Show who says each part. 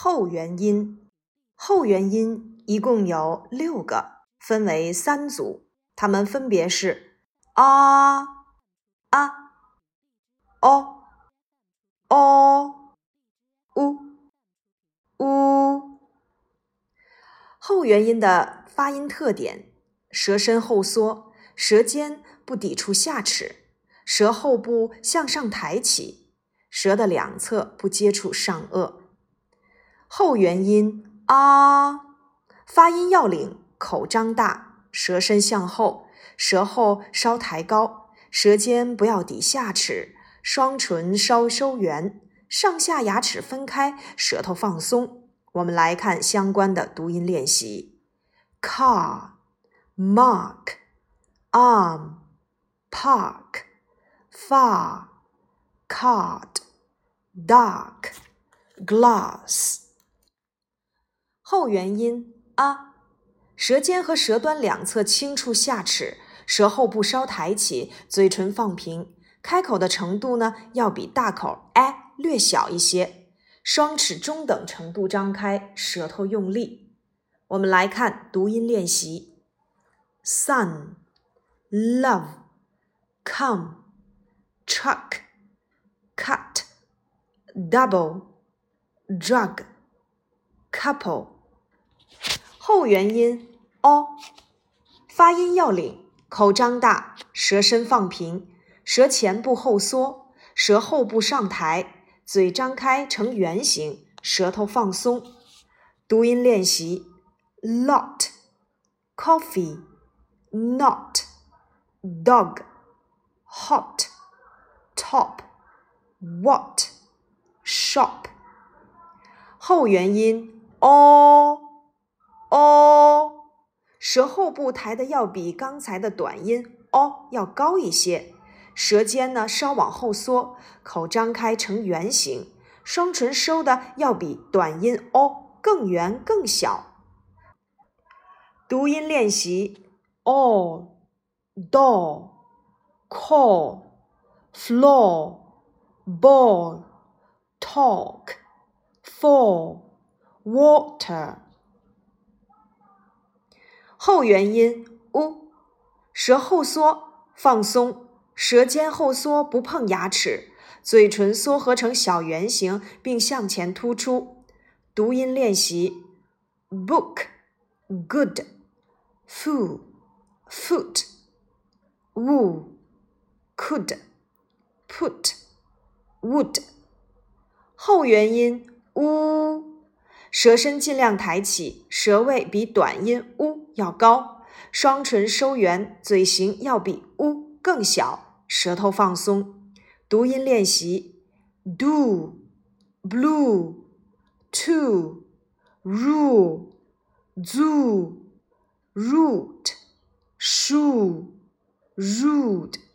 Speaker 1: 后元音，后元音一共有六个，分为三组，它们分别是啊、啊、哦、哦、呜、呜。后元音的发音特点：舌身后缩，舌尖不抵触下齿，舌后部向上抬起，舌的两侧不接触上颚。后元音啊，发音要领：口张大，舌身向后，舌后稍抬高，舌尖不要抵下齿，双唇稍收圆，上下牙齿分开，舌头放松。我们来看相关的读音练习：car、mark、arm、park、far、card、dark、glass。后元音啊，舌尖和舌端两侧轻触下齿，舌后部稍抬起，嘴唇放平，开口的程度呢要比大口 a 略小一些，双齿中等程度张开，舌头用力。我们来看读音练习：sun、love、come、truck、cut、double、drug、couple。后元音 o，发音要领：口张大，舌身放平，舌前部后缩，舌后部上抬，嘴张开成圆形，舌头放松。读音练习：lot、coffee、not、dog、hot、top、what、shop。后元音 o。哦，舌后部抬的要比刚才的短音哦要高一些，舌尖呢稍往后缩，口张开成圆形，双唇收的要比短音哦更圆更小。读音练习：all、door、call、floor、ball、talk、fall、water。后元音 u，舌后缩放松，舌尖后缩不碰牙齿，嘴唇缩合成小圆形并向前突出。读音练习。：book、good、fool、foot、woo、could、put、would。后元音 u。舌身尽量抬起，舌位比短音 u 要高，双唇收圆，嘴型要比 u 更小，舌头放松。读音练习：do、blue、to、rule、zoo、root、shoe、rude。